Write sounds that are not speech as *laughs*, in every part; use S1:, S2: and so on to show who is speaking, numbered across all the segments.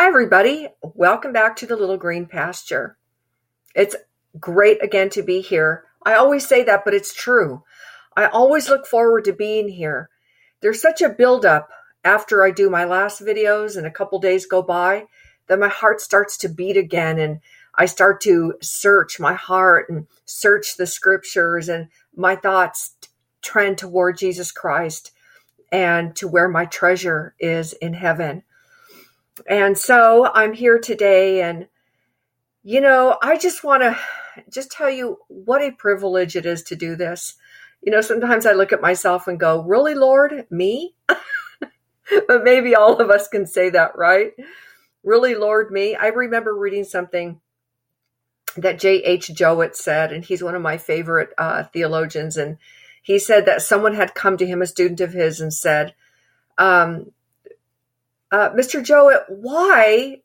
S1: Hi, everybody. Welcome back to the Little Green Pasture. It's great again to be here. I always say that, but it's true. I always look forward to being here. There's such a buildup after I do my last videos and a couple days go by that my heart starts to beat again and I start to search my heart and search the scriptures and my thoughts trend toward Jesus Christ and to where my treasure is in heaven. And so I'm here today and you know, I just want to just tell you what a privilege it is to do this. You know, sometimes I look at myself and go, "Really, Lord, me?" *laughs* but maybe all of us can say that, right? Really, Lord, me? I remember reading something that J.H. Jowett said, and he's one of my favorite uh, theologians. And he said that someone had come to him, a student of his, and said, um, uh, Mr. Jowett, why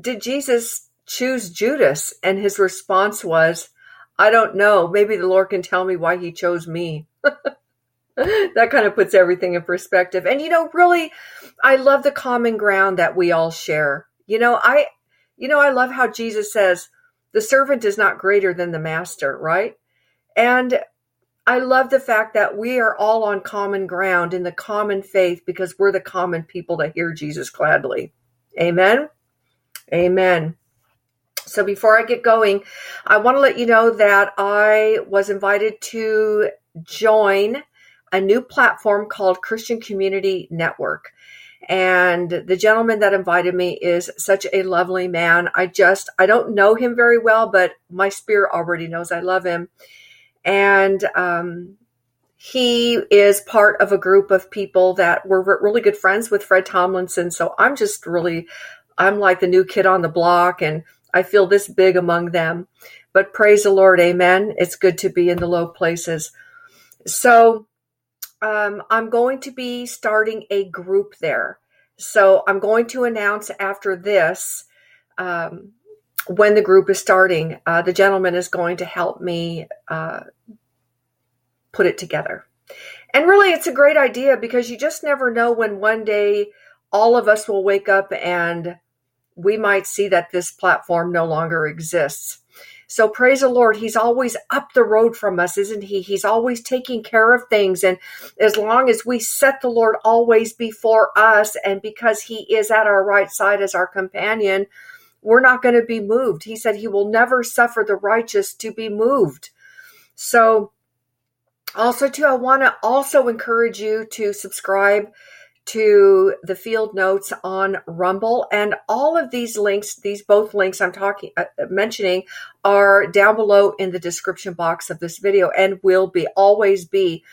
S1: did Jesus choose Judas? And his response was, I don't know. Maybe the Lord can tell me why he chose me. *laughs* that kind of puts everything in perspective. And you know, really, I love the common ground that we all share. You know, I you know, I love how Jesus says, the servant is not greater than the master, right? And I love the fact that we are all on common ground in the common faith because we're the common people that hear Jesus gladly. Amen. Amen. So before I get going, I want to let you know that I was invited to join a new platform called Christian Community Network. And the gentleman that invited me is such a lovely man. I just, I don't know him very well, but my spirit already knows I love him. And, um, he is part of a group of people that were really good friends with Fred Tomlinson. So I'm just really, I'm like the new kid on the block and I feel this big among them. But praise the Lord, amen. It's good to be in the low places. So um, I'm going to be starting a group there. So I'm going to announce after this um, when the group is starting. Uh, the gentleman is going to help me uh, put it together. And really, it's a great idea because you just never know when one day all of us will wake up and we might see that this platform no longer exists. So praise the Lord. He's always up the road from us, isn't he? He's always taking care of things. And as long as we set the Lord always before us, and because he is at our right side as our companion, we're not going to be moved. He said he will never suffer the righteous to be moved. So also too, I want to also encourage you to subscribe to the field notes on Rumble. And all of these links, these both links I'm talking, uh, mentioning are down below in the description box of this video and will be, always be.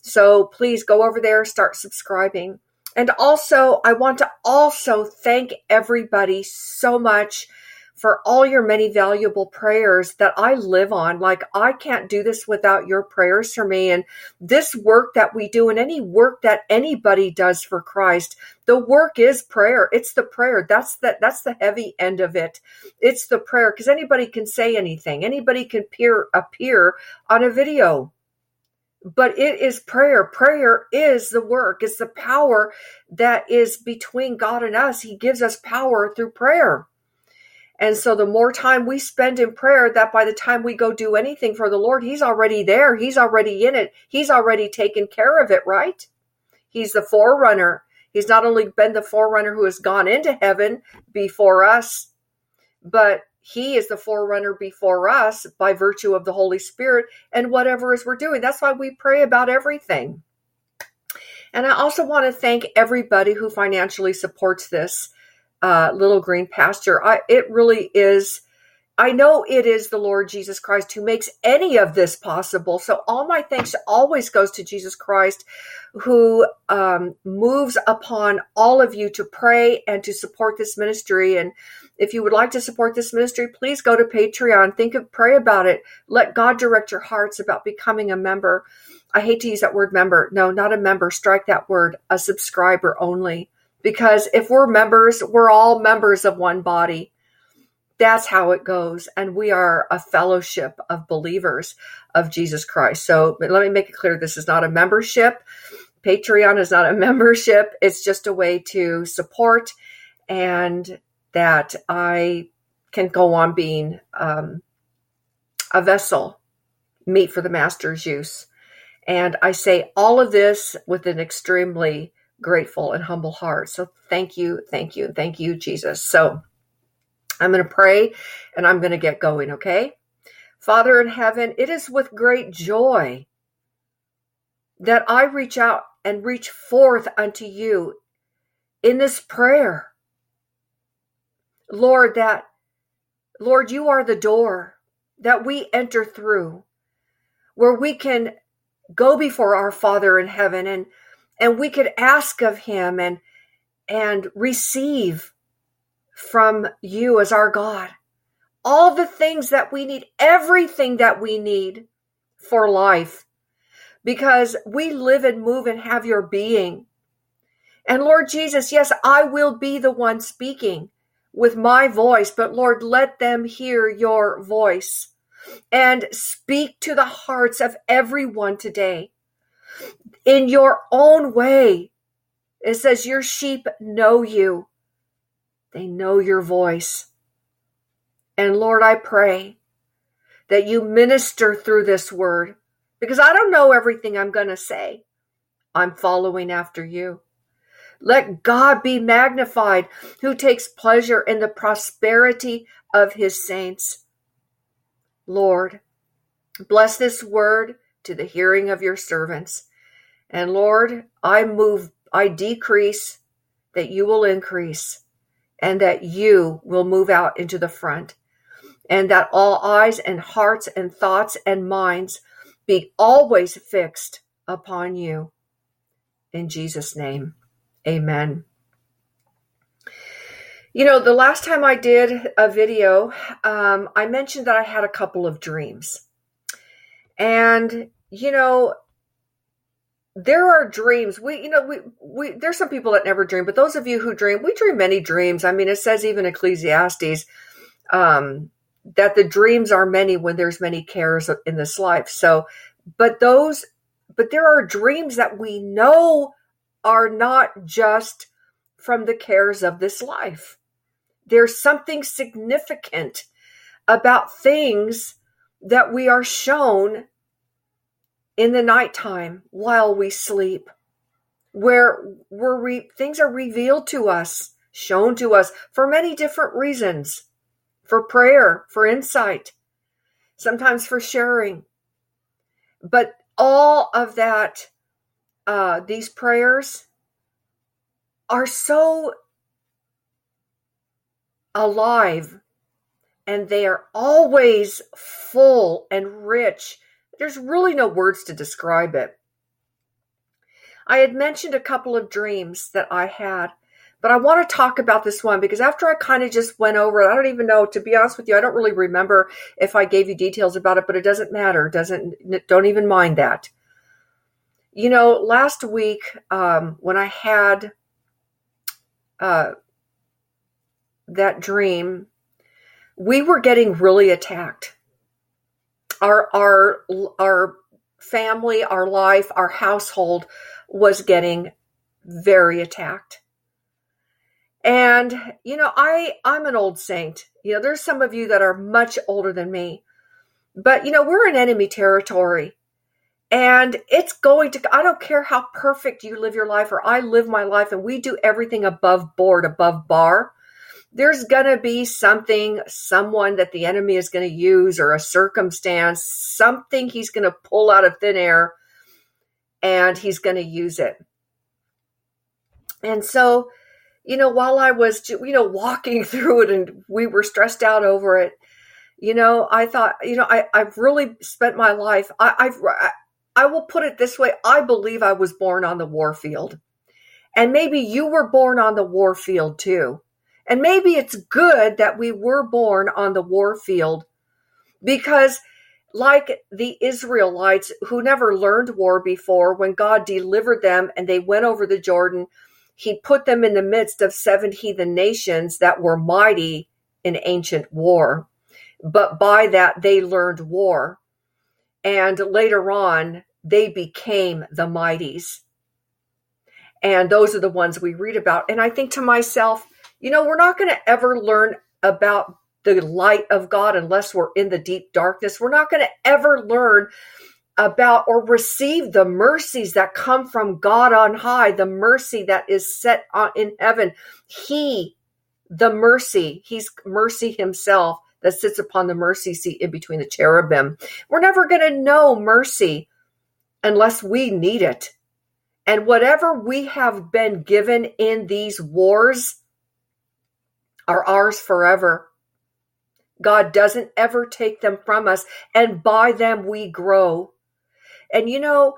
S1: So please go over there, start subscribing. And also, I want to also thank everybody so much for all your many valuable prayers that I live on. Like, I can't do this without your prayers for me. And this work that we do, and any work that anybody does for Christ, the work is prayer. It's the prayer. That's the, that's the heavy end of it. It's the prayer because anybody can say anything, anybody can appear, appear on a video but it is prayer. Prayer is the work. It's the power that is between God and us. He gives us power through prayer. And so the more time we spend in prayer, that by the time we go do anything for the Lord, He's already there. He's already in it. He's already taken care of it, right? He's the forerunner. He's not only been the forerunner who has gone into heaven before us, but he is the forerunner before us by virtue of the Holy Spirit and whatever is we're doing. That's why we pray about everything. And I also want to thank everybody who financially supports this uh, little green pasture. I, it really is. I know it is the Lord Jesus Christ who makes any of this possible. So all my thanks always goes to Jesus Christ, who um, moves upon all of you to pray and to support this ministry. And if you would like to support this ministry, please go to Patreon. Think of, pray about it. Let God direct your hearts about becoming a member. I hate to use that word member. No, not a member. Strike that word. A subscriber only because if we're members, we're all members of one body. That's how it goes. And we are a fellowship of believers of Jesus Christ. So let me make it clear this is not a membership. Patreon is not a *laughs* membership. It's just a way to support. And that I can go on being um, a vessel, meet for the master's use. And I say all of this with an extremely grateful and humble heart. So thank you, thank you, thank you, Jesus. So I'm going to pray and I'm going to get going, okay? Father in heaven, it is with great joy that I reach out and reach forth unto you in this prayer. Lord, that, Lord, you are the door that we enter through where we can go before our Father in heaven and, and we could ask of him and, and receive from you as our God all the things that we need, everything that we need for life because we live and move and have your being. And Lord Jesus, yes, I will be the one speaking with my voice, but Lord, let them hear your voice and speak to the hearts of everyone today in your own way. It says, Your sheep know you, they know your voice. And Lord, I pray that you minister through this word because I don't know everything I'm going to say. I'm following after you. Let God be magnified who takes pleasure in the prosperity of his saints. Lord, bless this word to the hearing of your servants. And Lord, I move, I decrease that you will increase and that you will move out into the front and that all eyes and hearts and thoughts and minds be always fixed upon you. In Jesus' name, amen. You know, the last time I did a video, um, I mentioned that I had a couple of dreams. And, you know, there are dreams. We, you know, we, we, there's some people that never dream, but those of you who dream, we dream many dreams. I mean, it says even Ecclesiastes, um, that the dreams are many when there's many cares in this life. So, but those, but there are dreams that we know are not just from the cares of this life. There's something significant about things that we are shown in the nighttime while we sleep, where we're re- things are revealed to us, shown to us for many different reasons for prayer, for insight, sometimes for sharing. But all of that, uh, these prayers are so alive and they are always full and rich. There's really no words to describe it. I had mentioned a couple of dreams that I had but I want to talk about this one because after I kind of just went over it, I don't even know, to be honest with you, I don't really remember if I gave you details about it, but it doesn't matter. Doesn't, don't even mind that. You know, last week, um, when I had, uh, that dream, we were getting really attacked. Our, our, our family, our life, our household was getting very attacked and, you know, I, I'm an old saint. You know, there's some of you that are much older than me, but, you know, we're in enemy territory. And it's going to, I don't care how perfect you live your life or I live my life and we do everything above board, above bar. There's going to be something, someone that the enemy is going to use or a circumstance, something he's going to pull out of thin air and he's going to use it. And so, you know, while I was, you know, walking *laughs* through it and we were stressed out over it, you know, I thought, you know, I, I've really spent my life, I, I've, I will put it this way. I believe I was born on the war field. And maybe you were born on the war field too. And maybe it's good that we were born on the war field because like the Israelites who never learned war before, when God delivered them and they went over the Jordan, he put them in the midst of seven heathen nations that were mighty in ancient war. But by that, they learned war. And later on, they became the mighties. And those are the ones we read about. And I think to myself, You know, we're not going to ever learn about the light of God unless we're in the deep darkness. We're not going to ever learn about or receive the mercies that come from God on high, the mercy that is set on, in heaven. He, the mercy, he's mercy himself that sits upon the mercy seat in between the cherubim. We're never going to know mercy unless we need it. And whatever we have been given in these wars are ours forever. God doesn't ever take them from us, and by them we grow. And you know,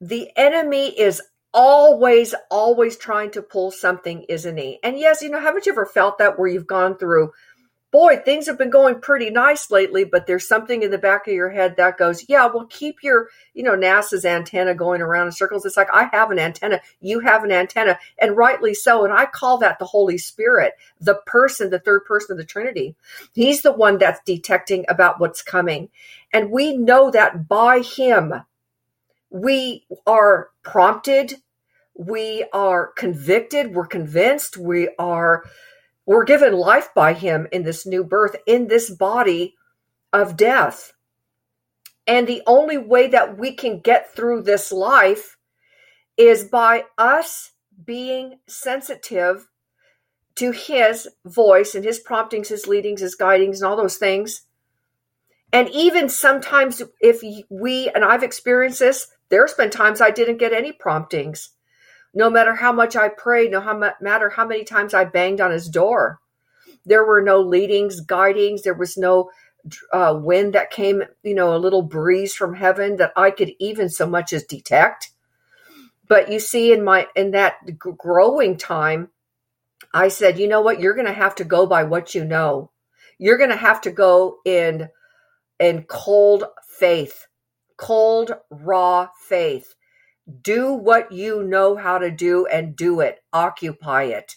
S1: the enemy is always, always trying to pull something, isn't he? And yes, you know, haven't you ever felt that where you've gone through boy, things have been going pretty nice lately, but there's something in the back of your head that goes, yeah, well, keep your, you know, NASA's antenna going around in circles. It's like, I have an antenna, you have an antenna, and rightly so. And I call that the Holy Spirit, the person, the third person of the Trinity. He's the one that's detecting about what's coming. And we know that by Him, we are prompted, we are convicted, we're convinced, we are we're given life by him in this new birth, in this body of death. And the only way that we can get through this life is by us being sensitive to his voice and his promptings, his leadings, his guidings, and all those things. And even sometimes, if we, and I've experienced this, there's been times I didn't get any promptings no matter how much I prayed, no matter how many times I banged on his door. There were no leadings, guidings. There was no uh, wind that came, you know, a little breeze from heaven that I could even so much as detect. But you see, in my in that growing time, I said, you know what, you're going to have to go by what you know. You're going to have to go in in cold faith, cold raw faith do what you know how to do and do it, occupy it.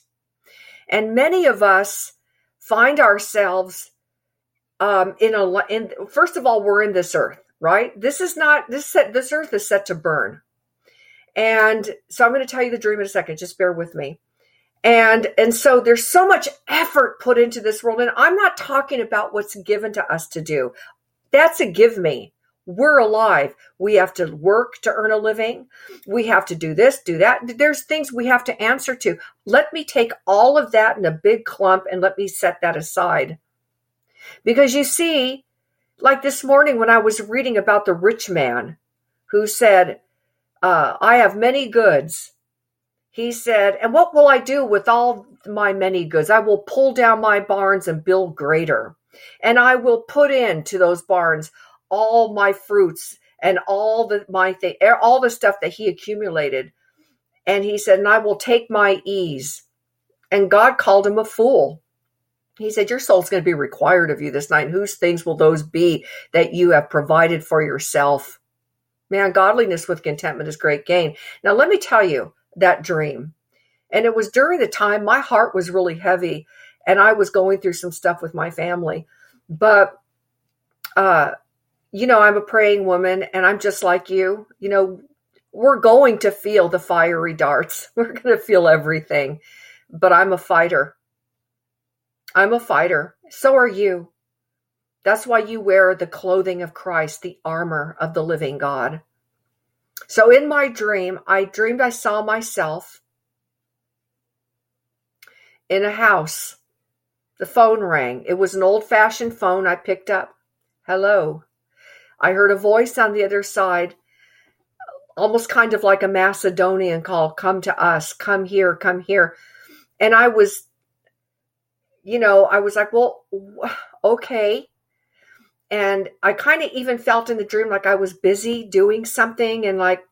S1: And many of us find ourselves um, in a in first of all we're in this earth right? This is not this set this earth is set to burn. And so i'm going to tell you the dream in a second. Just bear with me. And and so there's so much effort put into this world and i'm not talking about what's given to us to do. That's a give me we're alive. We have to work to earn a living. We have to do this, do that. There's things we have to answer to. Let me take all of that in a big clump and let me set that aside. Because you see, like this morning when I was reading about the rich man who said, uh, I have many goods. He said, And what will I do with all my many goods? I will pull down my barns and build greater. And I will put into those barns all my fruits and all the my thing, all the stuff that he accumulated. And he said, and I will take my ease. And God called him a fool. He said, Your soul's going to be required of you this night. And whose things will those be that you have provided for yourself? Man, godliness with contentment is great gain. Now, let me tell you that dream. And it was during the time my heart was really heavy and I was going through some stuff with my family. But uh, you know, I'm a praying woman and I'm just like you. You know, we're going to feel the fiery darts. *laughs* We're going to feel everything. But I'm a fighter. I'm a fighter. So are you. That's why you wear the clothing of Christ, the armor of the living God. So in my dream, I dreamed I saw myself in a house. The phone rang. It was an old fashioned phone I picked up. Hello. I heard a voice on the other side, almost kind of like a Macedonian call come to us, come here, come here. And I was, you know, I was like, well, okay. And I kind of even felt in the dream like I was busy doing something and like,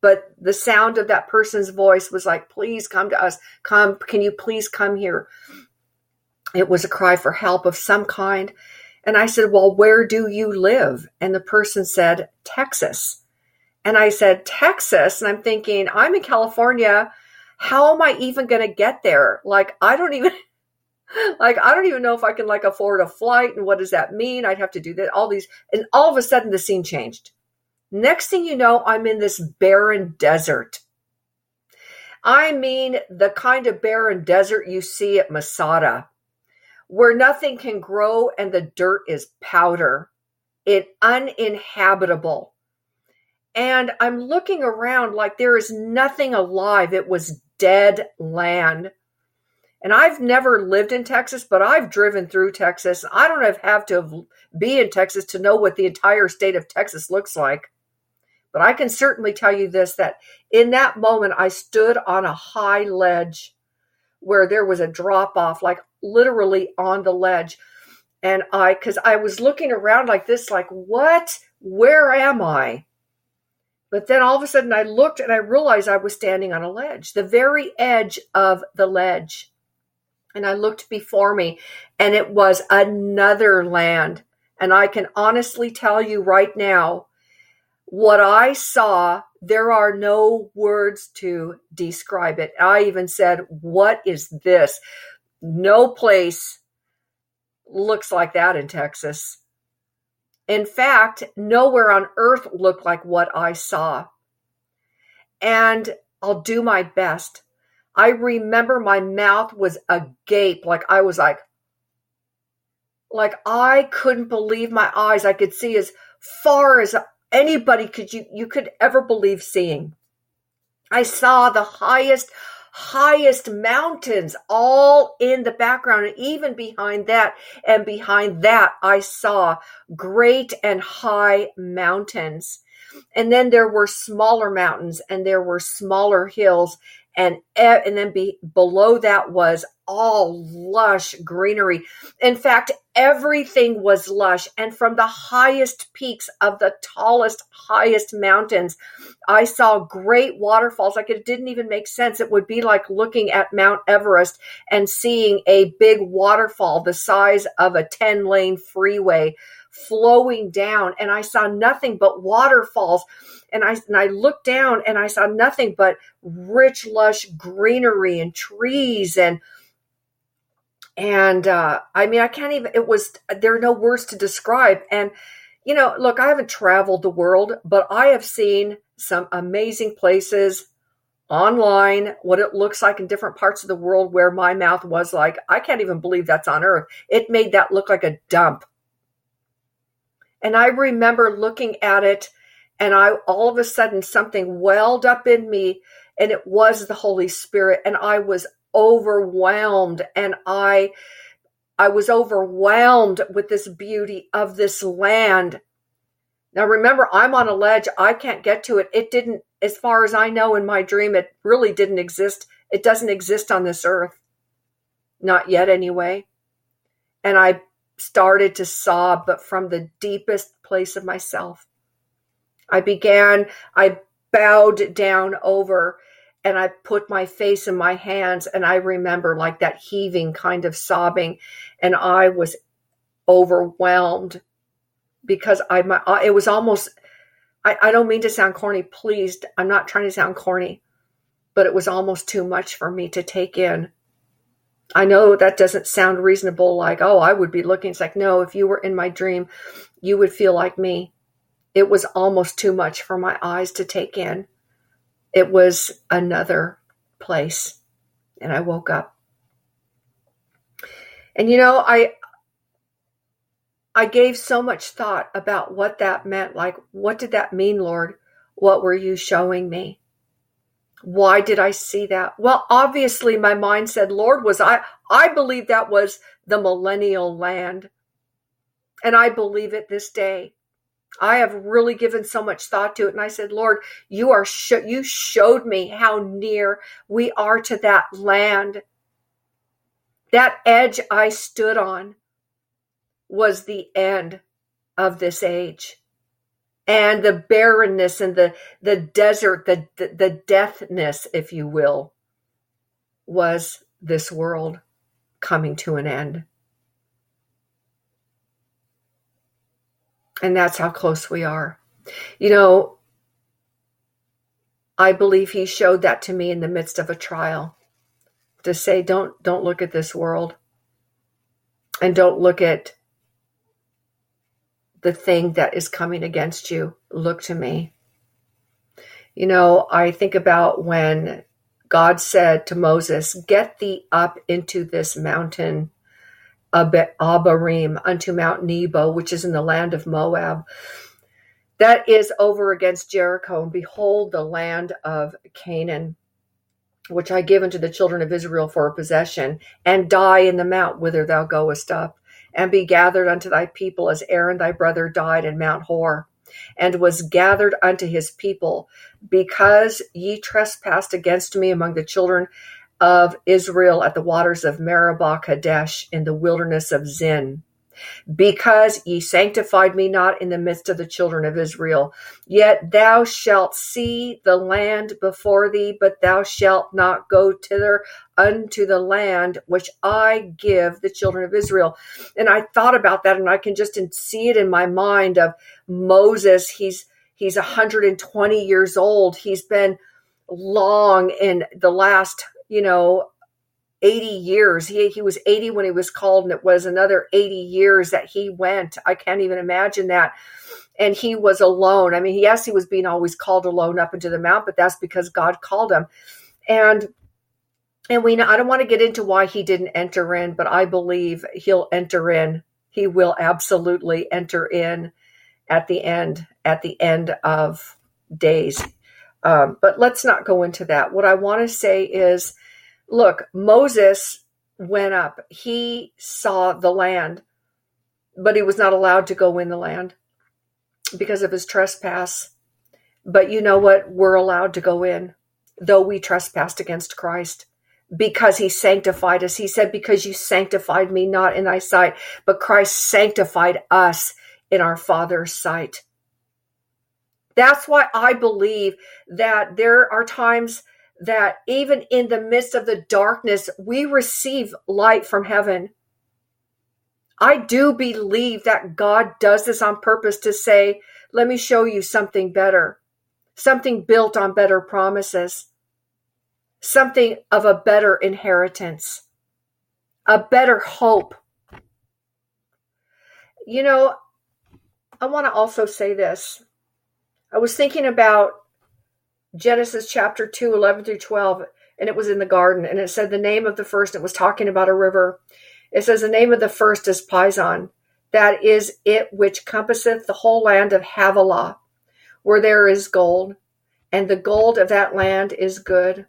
S1: but the sound of that person's voice was like, please come to us. Come, can you please come here? It was a cry for help of some kind. And I said, Well, where do you live? And the person said, Texas. And I said, Texas. And I'm thinking, I'm in California. How am I even going to get there? Like, I don't even. *laughs* Like I don't even know if I can like afford a flight and what does that mean? I'd have to do that all these and all of a sudden the scene changed. Next thing you know, I'm in this barren desert. I mean the kind of barren desert you see at Masada, where nothing can grow and the dirt is powder. It uninhabitable. And I'm looking around like there is nothing alive. It was dead land. And I've never lived in Texas, but I've driven through Texas. I don't have to be in Texas to know what the entire state of Texas looks like. But I can certainly tell you this that in that moment, I stood on a high ledge where there was a drop off, like literally on the ledge. And I, because I was looking around like this, like, what? Where am I? But then all of a sudden I looked and I realized I was standing on a ledge, the very edge of the ledge. And I looked before me and it was another land. And I can honestly tell you right now what I saw, there are no words to describe it. I even said, What is this? No place looks like that in Texas. In fact, nowhere on earth looked like what I saw. And I'll do my best. I remember my mouth was agape, like I was like, like I couldn't believe my eyes. I could see as far as anybody could you you could ever believe seeing. I saw the highest highest mountains all in the background and even behind that and behind that I saw great and high mountains. And then there were smaller mountains and there were smaller hills and eh, and then be, below that was all lush greenery. In fact, everything was lush and from the highest peaks of the tallest highest mountains I saw great waterfalls like it didn't even make sense. It would be like looking at Mount Everest and seeing a big waterfall the size of a 10 lane freeway flowing down and I saw nothing but waterfalls and I and I looked down and I saw nothing but rich lush greenery and trees and and uh, I mean I can't even it was there are no words to describe. And you know look I haven't traveled the world but I have seen some amazing places online what it looks like in different parts of the world where my mouth was like I can't even believe that's on earth. It made that look like a dump. And I remember looking at it and I all of a sudden something welled up in me and it was the Holy Spirit and I was overwhelmed and I I was overwhelmed with this beauty of this land. Now remember I'm on a ledge. I can't get to it. It didn't as far as I know in my dream it really didn't exist. It doesn't exist on this earth. Not yet anyway. And I started to sob, but from the deepest place of myself. I began, I bowed down over and I put my face in my hands and I remember like that heaving kind of sobbing and I was overwhelmed because I my it was almost I, I don't mean to sound corny, pleased. I'm not trying to sound corny, but it was almost too much for me to take in. I know that doesn't sound reasonable, like, oh, I would be looking. It's like, no, if you were in my dream, you would feel like me. It was almost too much for my eyes to take in. It was another place. And I woke up. And you know, I I gave so much thought about what that meant. Like, what did that mean, Lord? What were you showing me? Why did I see that? Well, obviously my mind said, Lord, was I, I believe that was the millennial land. And I believe it this day. I have really given so much thought to it. And I said, Lord, you are, sh- you showed me how near we are to that land. That edge I stood on was the end of this age and the barrenness and the the desert the, the the deathness if you will was this world coming to an end and that's how close we are you know i believe he showed that to me in the midst of a trial to say don't don't look at this world and don't look at the thing that is coming against you. Look to me. You know, I think about when God said to Moses, Get thee up into this mountain, Abarim, unto Mount Nebo, which is in the land of Moab. That is over against Jericho. And behold, the land of Canaan, which I give unto the children of Israel for a possession, and die in the mount whither thou goest up, and be gathered unto thy people as Aaron thy brother died in Mount Hor and was gathered unto his people, because ye trespassed against me among the children of Israel at the waters of Meribah Kadesh in the wilderness of Zin because ye sanctified me not in the midst of the children of Israel. Yet thou shalt see the land before thee, but thou shalt not go thither unto the land which I give the children of Israel. And I thought about that, and I can just see it in my mind of Moses. He's he's 120 years old. He's been long in the last, you know, 80 years. He, he was 80 when he was called, and it was another 80 years that he went. I can't even imagine that. And he was alone. I mean, yes, he was being always called alone up into the mount, but that's because God called him. And and we know I don't want to get into why he didn't enter in, but I believe he'll enter in. He will absolutely enter in at the end, at the end of days. Um, but let's not go into that. What I want to say is Look, Moses went up. He saw the land, but he was not allowed to go in the land because of his trespass. But you know what? We're allowed to go in, though we trespassed against Christ because he sanctified us. He said, Because you sanctified me not in thy sight, but Christ sanctified us in our Father's sight. That's why I believe that there are times that even in the midst of the darkness, we receive light from heaven. I do believe that God does this on purpose to say, let me show you something better, something built on better promises, something of a better inheritance, a better hope. You know, I want to also say this. I was thinking about Genesis chapter 2, 11 through 12, and it was in the garden, and it said the name of the first, it was talking about a river. It says the name of the first is Pison. That is it which compasseth the whole land of Havilah, where there is gold, and the gold of that land is good.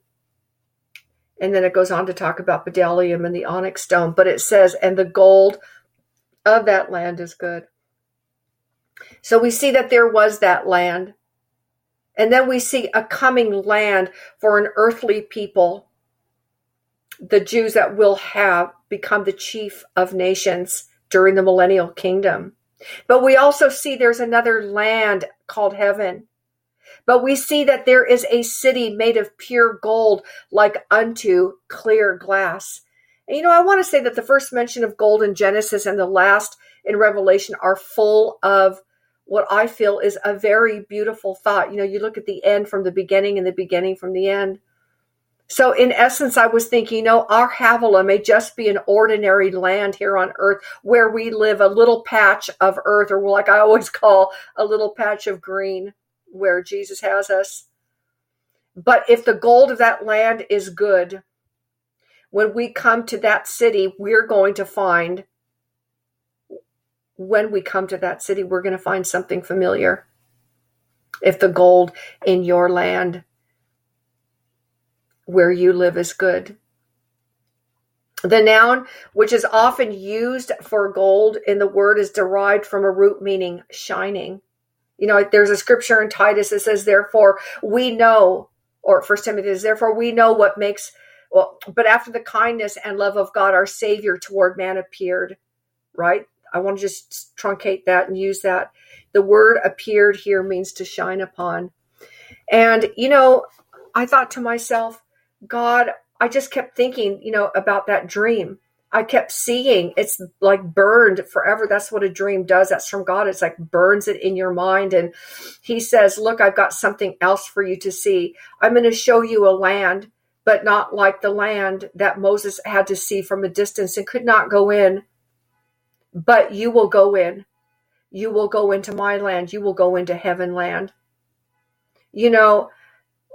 S1: And then it goes on to talk about bdellium and the onyx stone, but it says, and the gold of that land is good. So we see that there was that land and then we see a coming land for an earthly people, the Jews that will have become the chief of nations during the millennial kingdom. But we also see there's another land called heaven. But we see that there is a city made of pure gold, like unto clear glass. And you know, I want to say that the first mention of gold in Genesis and the last in Revelation are full of what I feel is a very beautiful thought. You know, you look at the end from the beginning and the beginning from the end. So, in essence, I was thinking, you know, our Havilah may just be an ordinary land here on earth where we live, a little patch of earth, or like I always *laughs* call a little patch of green where Jesus has us. But if the gold of that land is good, when we come to that city, we're going to find when we come to that city, we're going to find something familiar. If the gold in your land where you live is good. The noun, which is often used for gold in the word, is derived from a root meaning shining. You know, there's a scripture in Titus that says, Therefore, we know, or First Timothy says, Therefore, we know what makes, well, but after the kindness and love of God, our Savior toward man appeared, right? I want to just truncate that and use that. The word appeared here means to shine upon. And, you know, I thought to myself, God, I just kept thinking, you know, about that dream. I kept seeing it's like burned forever. That's what a dream does. That's from God. It's like burns it in your mind. And he says, Look, I've got something else for you to see. I'm going to show you a land, but not like the land that Moses had to see from a distance and could not go in but you will go in. You will go into my land. You will go into heaven land. You know,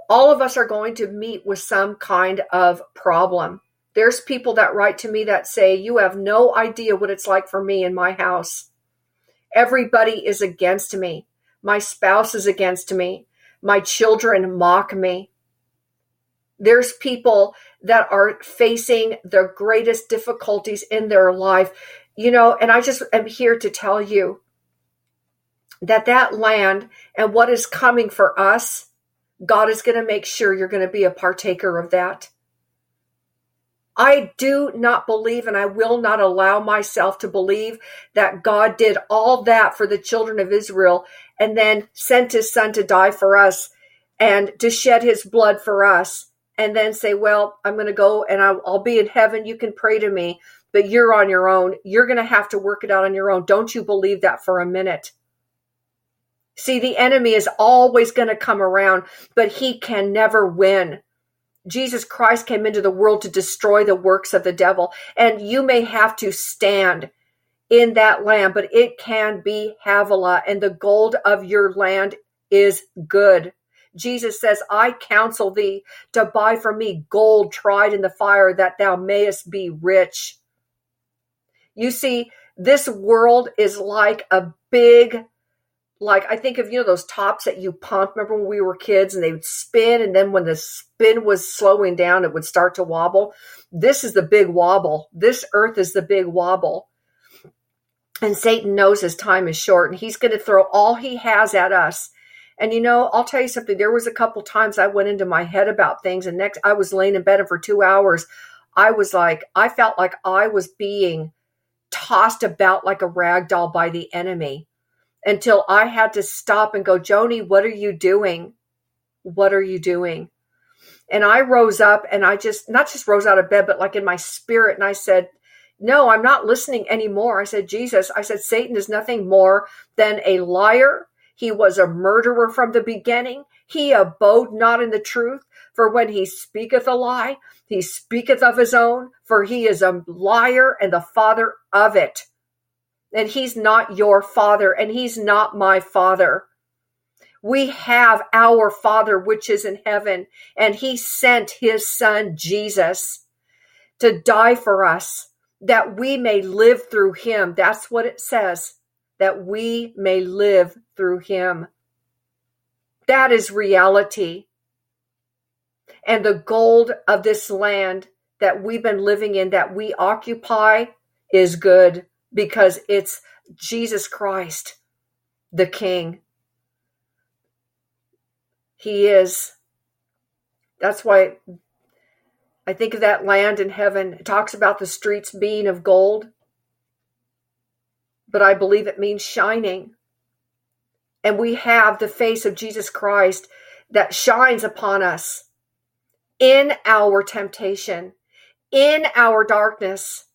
S1: all of us are going to meet with some kind of problem. There's people that write to me that say, You have no idea what it's like for me in my house. Everybody is against me. My spouse is against me. My children mock me. There's people that are facing the greatest difficulties in their life. You know, and I just am here to tell you that that land and what is coming for us, God is going to make sure you're going to be a partaker of that. I do not believe and I will not allow myself to believe that God did all that for the children of Israel and then sent his son to die for us and to shed his blood for us and then say, Well, I'm going to go and I'll, I'll, be in heaven. You can pray to me, but you're on your own. You're going to have to work it out on your own. Don't you believe that for a minute? See, the enemy is always going to come around, but he can never win. Jesus Christ came into the world to destroy the works of the devil, and you may have to stand in that land, but it can be Havilah, and the gold of your land is good. Jesus says, I counsel thee to buy from me gold tried in the fire, that thou mayest be rich. You see, this world is like a big, like I think of, you know, those tops that you pump. Remember when we were kids and they would spin, and then when the spin was slowing down, it would start to wobble. This is the big wobble. This earth is the big wobble. And Satan knows his time is short, and he's going to throw all he has at us and you know, I'll tell you something. There was a couple times I went into my head about things, and next I was laying in bed and for two hours. I was like, I felt like I was being tossed about like a rag doll by the enemy until I had to stop and go, Joni, what are you doing? What are you doing? And I rose up and I just, not just rose out of bed, but like in my spirit, and I said, No, I'm not listening anymore. I said, Jesus, I said, Satan is nothing more than a liar he was a murderer from the beginning. He abode not in the truth. For when he speaketh a lie, he speaketh of his own, for he is a liar and the father of it. And he's not your father, and he's not my father. We have our Father which is in heaven, and he sent his son Jesus to die for us that we may live through him. That's what it says that we may live through him. That is reality. And the gold of this land that we've been living in, that we occupy, is good because it's Jesus Christ, the King. He is. That's why I think of that land in heaven. It talks about the streets being of gold but I believe it means shining. And we have the face of Jesus Christ that shines upon us in our temptation, in our darkness.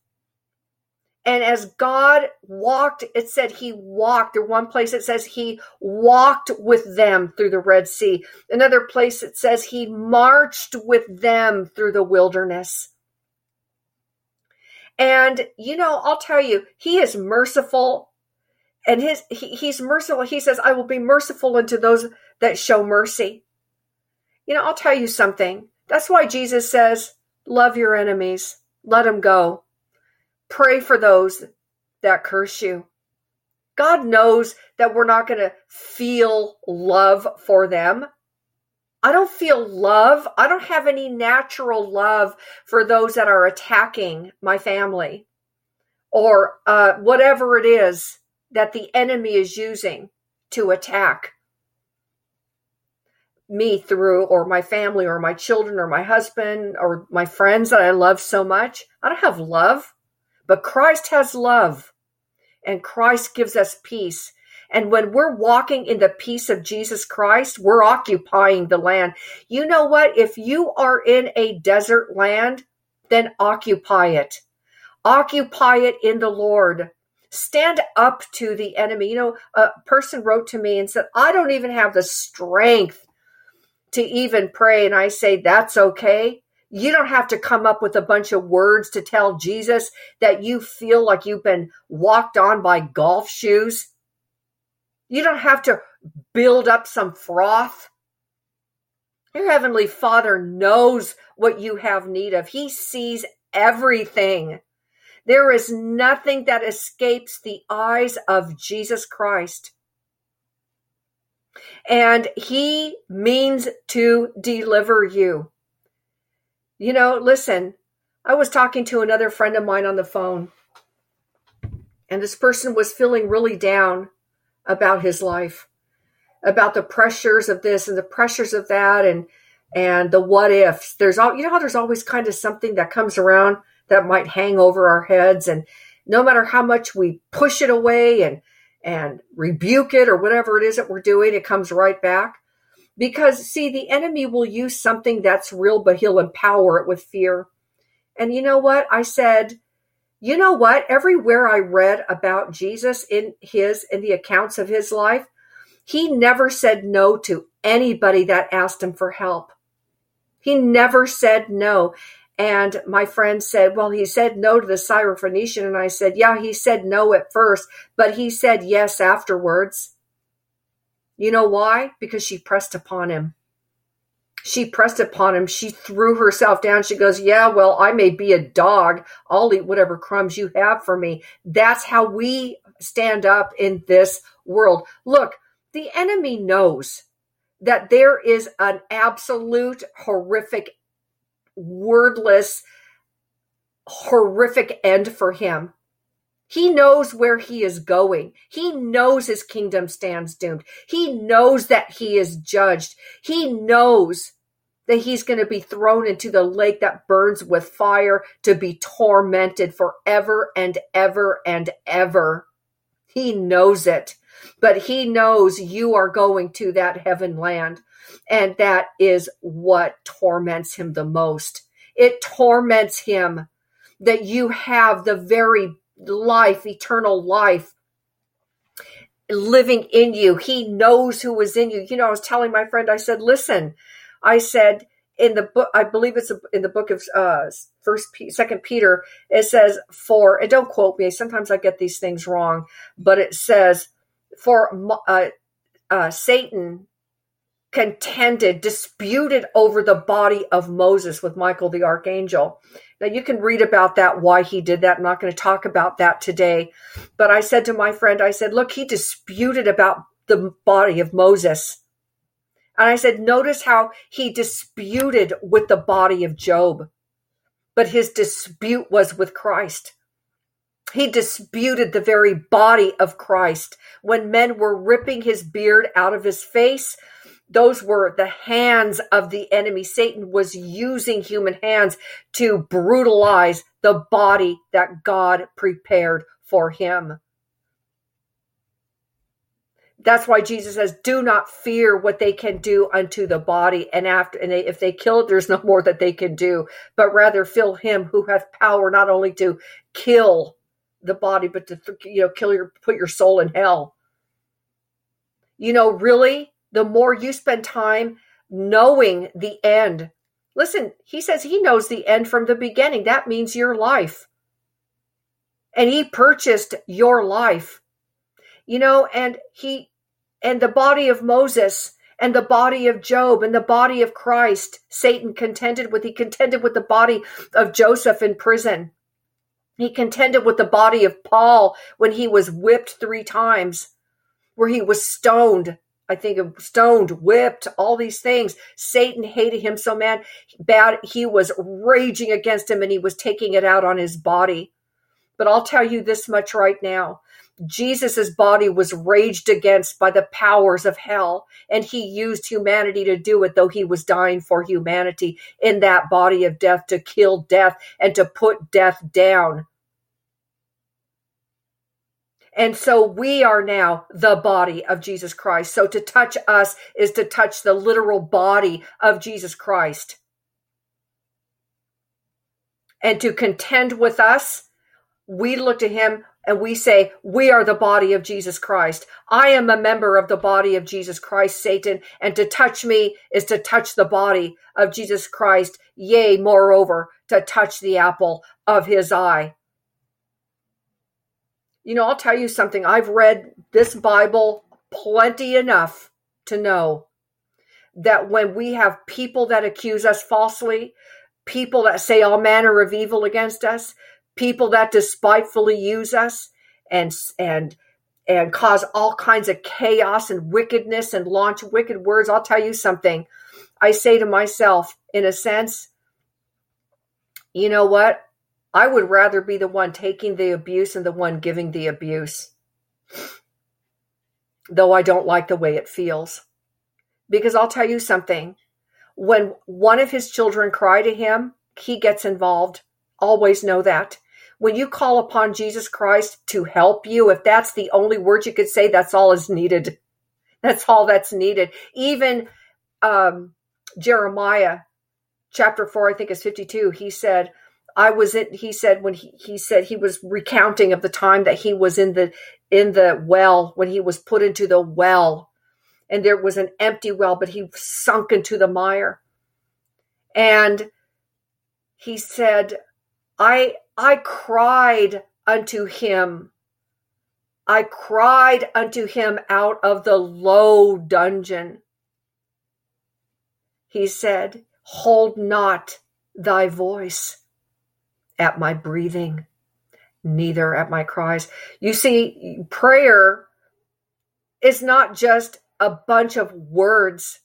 S1: And as God walked, it said he walked. There one place it says he walked with them through the Red Sea. Another place it says he marched with them through the wilderness. And, you know, I'll tell you, he is merciful and his, he, he's merciful. He says, I will be merciful unto those that show mercy. You know, I'll tell you something. That's why Jesus says, love your enemies, let them go. Pray for those that curse you. God knows that we're not going to feel love for them. I don't feel love. I don't have any natural love for those that are attacking my family or uh, whatever it is that the enemy is using to attack me through or my family or my children or my husband or my friends that I love so much. I don't have love, but Christ has love and Christ gives us peace. And when we're walking in the peace of Jesus Christ, we're occupying the land. You know what? If you are in a desert land, then occupy it. Occupy it in the Lord. Stand up to the enemy. You know, a person wrote to me and said, I don't even have the strength to even pray. And I say, that's okay. You don't have to come up with a bunch of words to tell Jesus that you feel like you've been walked on by golf shoes. You don't have to build up some froth. Your Heavenly Father knows what you have need of. He sees everything. There is nothing that escapes the eyes of Jesus Christ. And He means to deliver you. You know, listen, I was talking to another friend of mine on the phone, and this person was feeling really down about his life, about the pressures of this and the pressures of that, and and the what ifs. There's all you know how there's always kind of something that comes around that might hang over our heads, and no matter how much we push it away and and rebuke it or whatever it is that we're doing, it comes right back. Because, see, the enemy will use something that's real, but he'll empower it with fear. And you know what? I said, you know what? Everywhere I read about Jesus in his, in the accounts of his life, he never said no to anybody that asked him for help. He never said no. And my friend said, Well, he said no to the Syrophoenician. And I said, Yeah, he said no at first, but he said yes afterwards. You know why? Because she pressed upon him. She pressed upon him. She threw herself down. She goes, Yeah, well, I may be a dog. I'll eat whatever crumbs you have for me. That's how we stand up in this world. Look, the enemy knows that there is an absolute horrific, wordless, horrific end for him. He knows where he is going. He knows his kingdom stands doomed. He knows that he is judged. He knows that he's going to be thrown into the lake that burns with fire to be tormented forever and ever and ever. He knows it, but he knows you are going to that heaven land. And that is what torments him the most. It torments him that you have the very life, eternal life living in you. He knows who is in you. You know, I was telling my friend, I said, listen, I said, in the book, I believe it's in the book of uh, First, Second Peter. It says, "For," and don't quote me. Sometimes I get these things wrong, but it says, "For uh, uh, Satan contended, disputed over the body of Moses with Michael the archangel. Now, you can read about that, why he did that. I'm not going to talk about that today. But I said to my friend, I said, look, he disputed about the body of Moses. And I said, notice how he disputed with the body of Job, but his dispute was with Christ. He disputed the very body of Christ. When men were ripping his beard out of his face, those were the hands of the enemy. Satan was using human hands to brutalize the body that God prepared for him. That's why Jesus says, "Do not fear what they can do unto the body, and after, and they, if they kill it, there's no more that they can do, but rather fill Him who hath power not only to kill the body, but to you know kill your put your soul in hell." You know, really, the more you spend time knowing the end. Listen, he says he knows the end from the beginning. That means your life. And he purchased your life. You know, and he, and the body of Moses and the body of Job and the body of Christ, Satan contended with. He contended with the body of Joseph in prison. He contended with the body of Paul when he was whipped three times, where he was stoned I think of stoned, whipped, all these things. Satan hated him so mad, bad. He was raging against him and he was taking it out on his body. But I'll tell you this much right now. Jesus' body was raged against by the powers of hell, and he used humanity to do it, though he was dying for humanity in that body of death to kill death and to put death down. And so we are now the body of Jesus Christ. So to touch us is to touch the literal body of Jesus Christ. And to contend with us, we look to him and we say, We are the body of Jesus Christ. I am a member of the body of Jesus Christ, Satan. And to touch me is to touch the body of Jesus Christ. Yea, moreover, to touch the apple of his eye. You know, I'll tell you something. I've read this Bible plenty enough to know that when we have people that accuse us falsely, people that say all manner of evil against us, people that despitefully use us and and and cause all kinds of chaos and wickedness and launch wicked words, I'll tell you something. I say to myself, in a sense, you know what? I would rather be the one taking the abuse and the one giving the abuse. Though I don't like the way it feels. Because I'll tell you something. When one of his children cry to him, he gets involved. Always know that. When you call upon Jesus Christ to help you, if that's the only word you could say, that's all is needed. *laughs* That's all that's needed. Even um, Jeremiah chapter 4, I think is 52, he said, I was in, he said, when he, he said he was recounting of the time that he was in the, in the well, when he was put into the well and there was an empty well, but he sunk into the mire. And he said, I, I cried unto him. I cried unto him out of the low dungeon. He said, Hold not thy voice at my breathing, neither at my cries. You see, prayer is not just a bunch of words.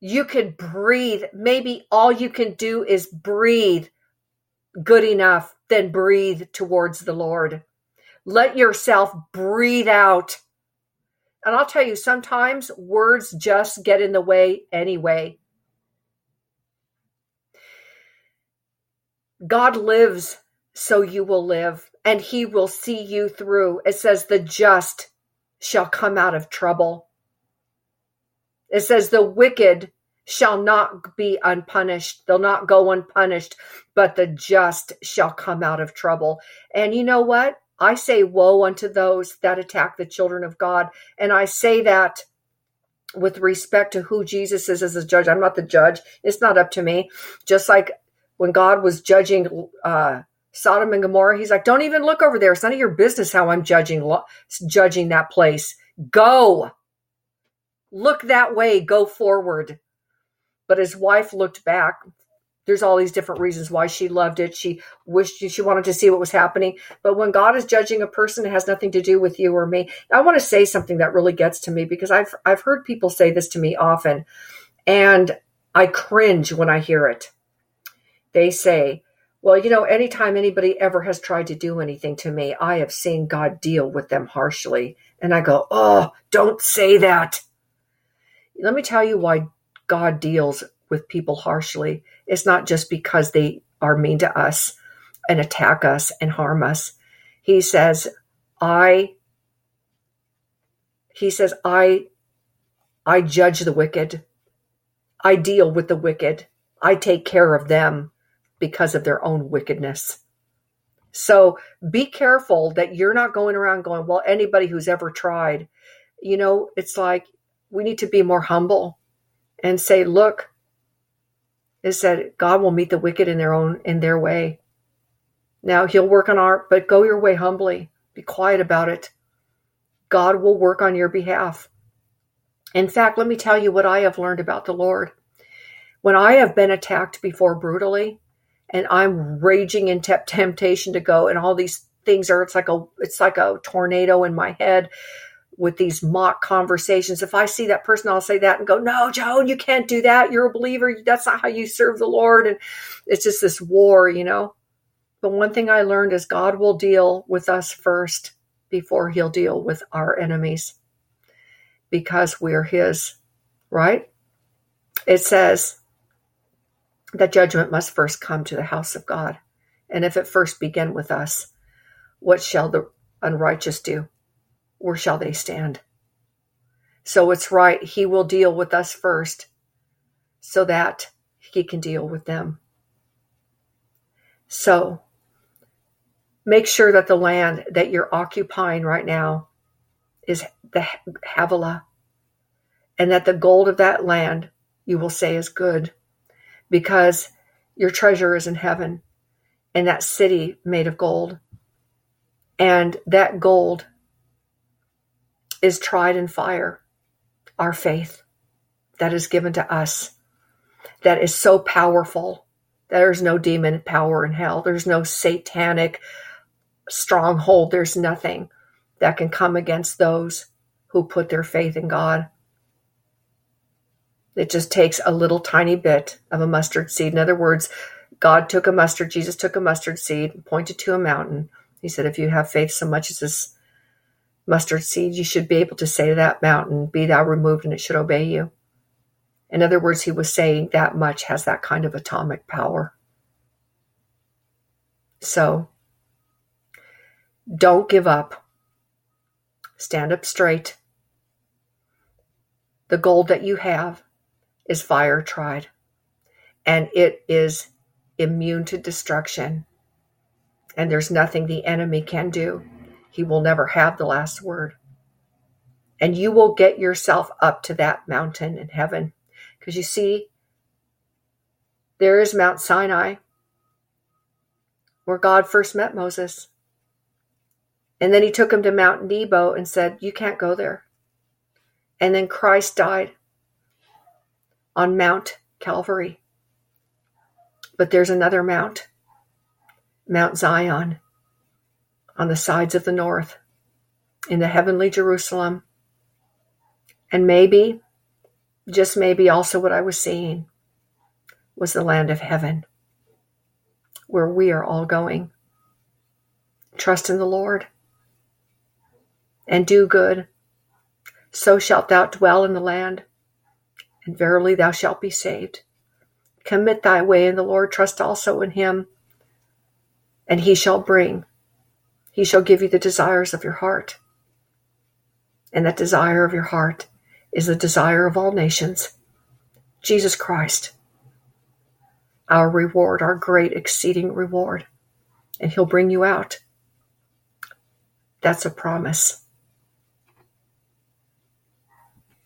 S1: You can breathe. Maybe all you can do is breathe good enough, then breathe towards the Lord. Let yourself breathe out. And I'll tell you, sometimes words just get in the way anyway. God lives, so you will live, and he will see you through. It says, the just shall come out of trouble. It says, the wicked shall not be unpunished. They'll not go unpunished, but the just shall come out of trouble. And you know what? I say, Woe unto those that attack the children of God. And I say that with respect to who Jesus is as a judge. I'm not the judge, it's not up to me. Just like when God was judging uh, Sodom and Gomorrah, he's like, Don't even look over there. It's none of your business how I'm judging, judging that place. Go. Look that way. Go forward. But his wife looked back. There's all these different reasons why she loved it. She wished she wanted to see what was happening. But when God is judging a person, it has nothing to do with you or me. I want to say something that really gets to me because I've I've heard people say this to me often, and I cringe when I hear it. They say, well, you know, anytime anybody ever has tried to do anything to me, I have seen God deal with them harshly. And I go, oh, don't say that. Let me tell you why God deals with people harshly It's not just because they are mean to us and attack us and harm us. He says, I he says, I I judge the wicked. I deal with the wicked. I take care of them because of their own wickedness. So be careful that you're not going around going, well, anybody who's ever tried, you know, it's like we need to be more humble and say, look, it said God will meet the wicked in their own in their way. Now he'll work on our but go your way humbly. Be quiet about it. God will work on your behalf. In fact, let me tell you what I have learned about the Lord. When I have been attacked before brutally and I'm raging in temptation to go and all these things are it's like a it's like a tornado in my head with these mock conversations. If I see that person, I'll say that and go, no, Joan, you can't do that. You're a believer. That's not how you serve the Lord. And it's just this war, you know. But one thing I learned is God will deal with us first before he'll deal with our enemies because we're his, right? It says that judgment must first come to the house of God. And if it first begin with us, what shall the unrighteous do? where shall they stand? So it's right, he will deal with us first so that he can deal with them. So make sure that the land that you're occupying right now is the Havilah, and that the gold of that land you will say is good because your treasure is in heaven and that city made of gold. And that gold is tried in fire, our faith. that is given to us that is so powerful. There's no demon power in hell. There's no satanic stronghold. There's nothing that can come against those who put their faith in God. It just takes a little tiny bit of a mustard seed. In other words, God took a mustard, Jesus took a mustard seed, pointed to a mountain. He said, If you have faith so much as this mustard seed, you should be able to say to that mountain, Be thou removed, and it should obey you. In other words, he was saying that much has that kind of atomic power. So don't give up. Stand up straight. The gold that you have is fire tried, and it is immune to destruction. And there's nothing the enemy can do. He will never have the last word. And you will get yourself up to that mountain in heaven. Because you see, there is Mount Sinai, where God first met Moses. And then he took him to Mount Nebo and said, You can't go there. And then Christ died on Mount Calvary. But there's another mount, Mount Zion, on the sides of the north, in the heavenly Jerusalem. And maybe just maybe also what I was seeing was the land of heaven where we are all going. Trust in the Lord and do good. So shalt thou dwell in the land, and verily thou shalt be saved. Commit thy way in the Lord, trust also in him, and he shall bring, he shall give you the desires of your heart. And that desire of your heart is the desire of all nations, Jesus Christ, our reward, our great exceeding reward, and He'll bring you out. That's a promise.